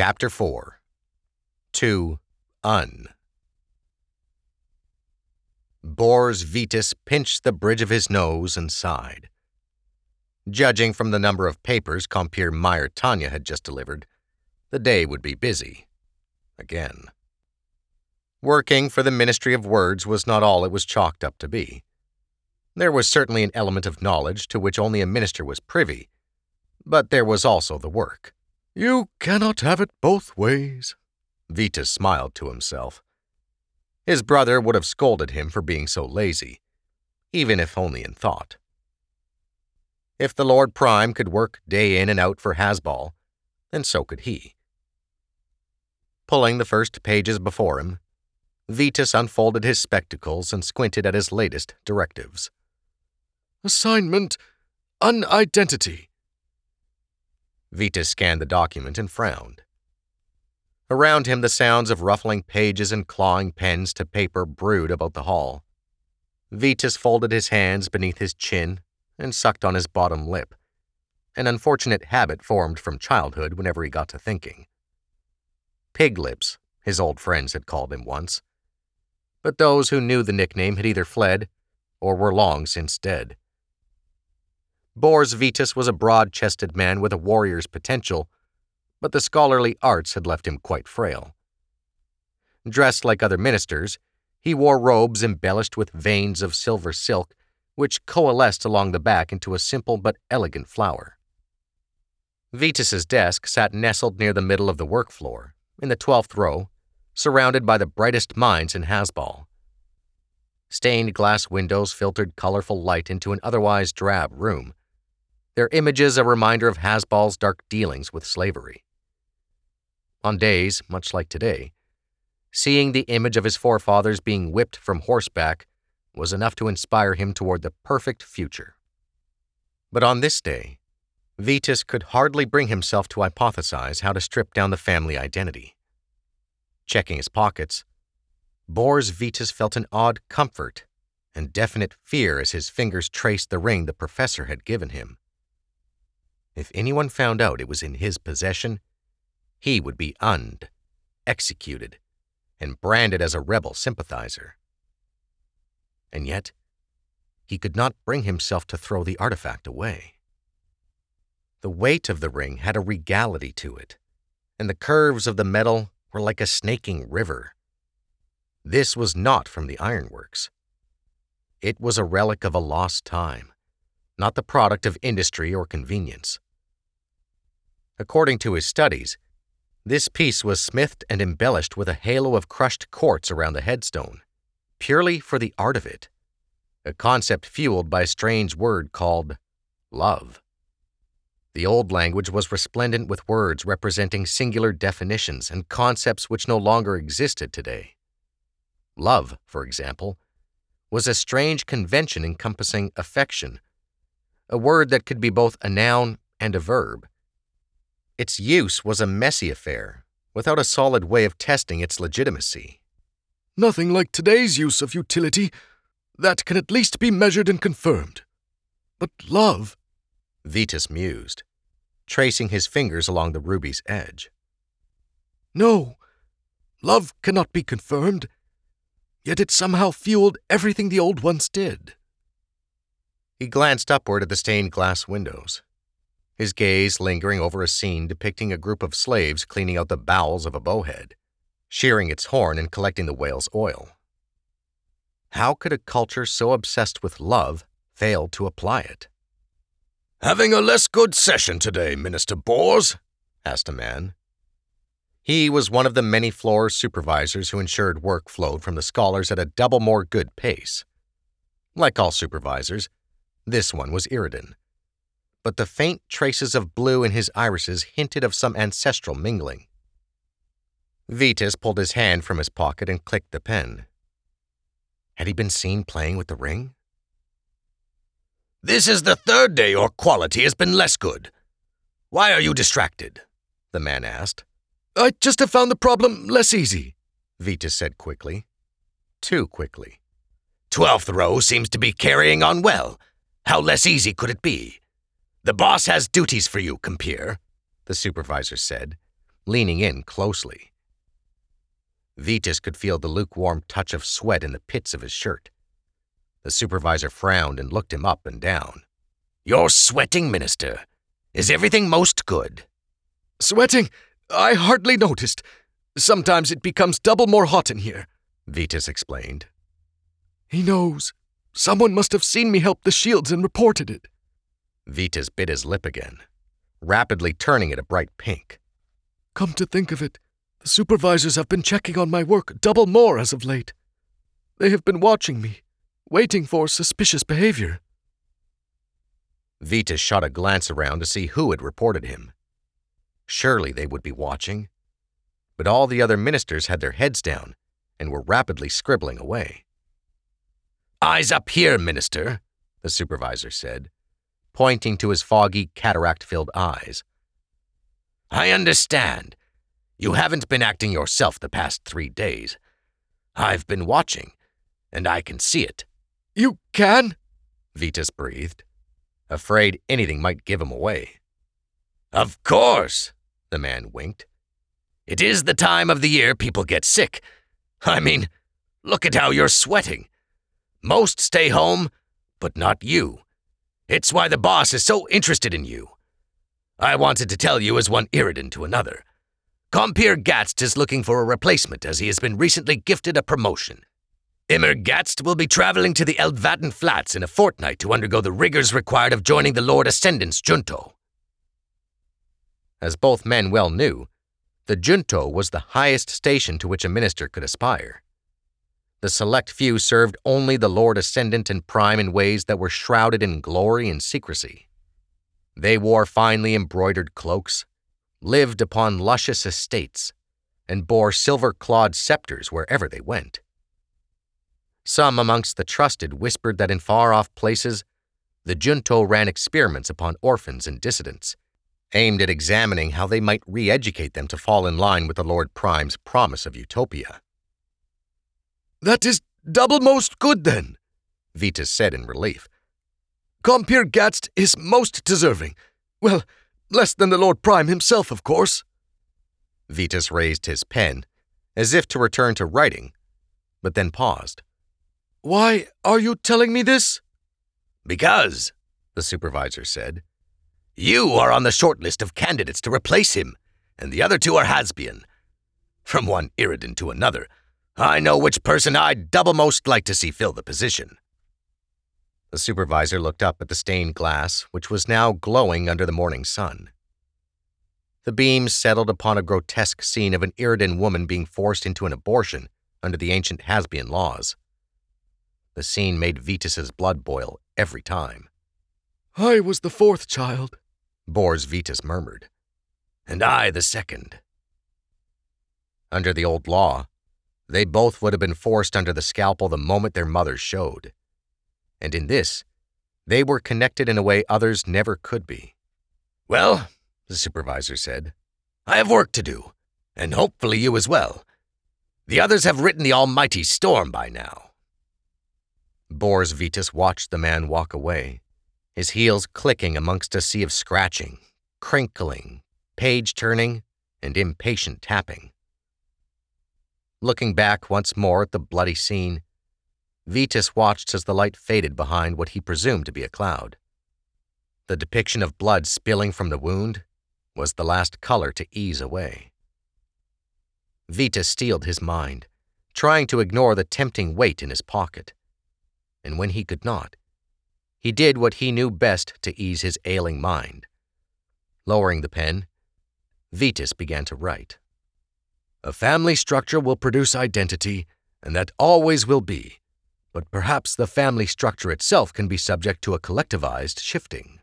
Chapter 4 To Un Bors Vetus pinched the bridge of his nose and sighed. Judging from the number of papers Compeer Meyer Tanya had just delivered, the day would be busy. Again. Working for the Ministry of Words was not all it was chalked up to be. There was certainly an element of knowledge to which only a minister was privy, but there was also the work. You cannot have it both ways, Vetus smiled to himself. His brother would have scolded him for being so lazy, even if only in thought. If the Lord Prime could work day in and out for Hasball, then so could he. Pulling the first pages before him, Vetus unfolded his spectacles and squinted at his latest directives. Assignment Unidentity. Vetus scanned the document and frowned. Around him, the sounds of ruffling pages and clawing pens to paper brewed about the hall. Vetus folded his hands beneath his chin and sucked on his bottom lip, an unfortunate habit formed from childhood whenever he got to thinking. Pig lips, his old friends had called him once. But those who knew the nickname had either fled or were long since dead. Bors Vetus was a broad chested man with a warrior's potential but the scholarly arts had left him quite frail. Dressed like other ministers, he wore robes embellished with veins of silver silk, which coalesced along the back into a simple but elegant flower. Vetus's desk sat nestled near the middle of the work floor, in the twelfth row, surrounded by the brightest minds in Hasball. Stained glass windows filtered colorful light into an otherwise drab room, their images a reminder of Hasball's dark dealings with slavery on days much like today, seeing the image of his forefathers being whipped from horseback was enough to inspire him toward the perfect future. But on this day, Vetus could hardly bring himself to hypothesize how to strip down the family identity. Checking his pockets, Bors Vetus felt an odd comfort and definite fear as his fingers traced the ring the professor had given him. If anyone found out it was in his possession, he would be unned, executed, and branded as a rebel sympathizer. And yet, he could not bring himself to throw the artifact away. The weight of the ring had a regality to it, and the curves of the metal were like a snaking river. This was not from the ironworks. It was a relic of a lost time, not the product of industry or convenience. According to his studies, this piece was smithed and embellished with a halo of crushed quartz around the headstone, purely for the art of it, a concept fueled by a strange word called love. The old language was resplendent with words representing singular definitions and concepts which no longer existed today. Love, for example, was a strange convention encompassing affection, a word that could be both a noun and a verb its use was a messy affair, without a solid way of testing its legitimacy. Nothing like today's use of utility. That can at least be measured and confirmed. But love, Vetus mused, tracing his fingers along the ruby's edge. No, love cannot be confirmed, yet it somehow fueled everything the old ones did. He glanced upward at the stained glass windows his gaze lingering over a scene depicting a group of slaves cleaning out the bowels of a bowhead, shearing its horn and collecting the whale's oil. How could a culture so obsessed with love fail to apply it? Having a less good session today, Minister Bors? asked a man. He was one of the many floor supervisors who ensured work flowed from the scholars at a double more good pace. Like all supervisors, this one was Irridin, but the faint traces of blue in his irises hinted of some ancestral mingling. Vetus pulled his hand from his pocket and clicked the pen. Had he been seen playing with the ring? This is the third day your quality has been less good. Why are you distracted? The man asked. I just have found the problem less easy, Vetus said quickly. Too quickly. Twelfth row seems to be carrying on well. How less easy could it be? The boss has duties for you, Compeer, the supervisor said, leaning in closely. Vetus could feel the lukewarm touch of sweat in the pits of his shirt. The supervisor frowned and looked him up and down. You're sweating, Minister. Is everything most good? Sweating? I hardly noticed. Sometimes it becomes double more hot in here, Vetus explained. He knows. Someone must have seen me help the shields and reported it. Vetus bit his lip again, rapidly turning it a bright pink. Come to think of it, the supervisors have been checking on my work double more as of late. They have been watching me, waiting for suspicious behavior. Vetus shot a glance around to see who had reported him. Surely they would be watching. But all the other ministers had their heads down and were rapidly scribbling away. Eyes up here, Minister, the supervisor said, pointing to his foggy, cataract filled eyes. I understand. You haven't been acting yourself the past three days. I've been watching, and I can see it. You can? Vetus breathed, afraid anything might give him away. Of course, the man winked. It is the time of the year people get sick. I mean, look at how you're sweating. Most stay home, but not you. It's why the boss is so interested in you. I wanted to tell you as one Irridan to another. Compeer Gatst is looking for a replacement as he has been recently gifted a promotion. Immer Gatst will be traveling to the Eldvatten Flats in a fortnight to undergo the rigors required of joining the Lord Ascendant's junto. As both men well knew, the junto was the highest station to which a minister could aspire. The select few served only the Lord Ascendant and Prime in ways that were shrouded in glory and secrecy. They wore finely embroidered cloaks, lived upon luscious estates, and bore silver clawed scepters wherever they went. Some amongst the trusted whispered that in far off places the junto ran experiments upon orphans and dissidents, aimed at examining how they might re educate them to fall in line with the Lord Prime's promise of utopia. That is double most good, then, Vetus said in relief. Compeer Gatst is most deserving. Well, less than the Lord Prime himself, of course. Vetus raised his pen, as if to return to writing, but then paused. Why are you telling me this? Because, the supervisor said, you are on the short list of candidates to replace him, and the other two are Hasbian. From one Irridan to another, I know which person I'd double most like to see fill the position. The supervisor looked up at the stained glass, which was now glowing under the morning sun. The beams settled upon a grotesque scene of an Irridan woman being forced into an abortion under the ancient Hasbian laws. The scene made Vetus's blood boil every time. I was the fourth child, Bors Vetus murmured. And I the second. Under the old law, they both would have been forced under the scalpel the moment their mothers showed. And in this, they were connected in a way others never could be. Well, the supervisor said, I have work to do, and hopefully you as well. The others have written the almighty storm by now. Bors Vetus watched the man walk away, his heels clicking amongst a sea of scratching, crinkling, page turning, and impatient tapping. Looking back once more at the bloody scene, Vetus watched as the light faded behind what he presumed to be a cloud. The depiction of blood spilling from the wound was the last color to ease away. Vetus steeled his mind, trying to ignore the tempting weight in his pocket. And when he could not, he did what he knew best to ease his ailing mind. Lowering the pen, Vetus began to write. A family structure will produce identity, and that always will be, but perhaps the family structure itself can be subject to a collectivized shifting.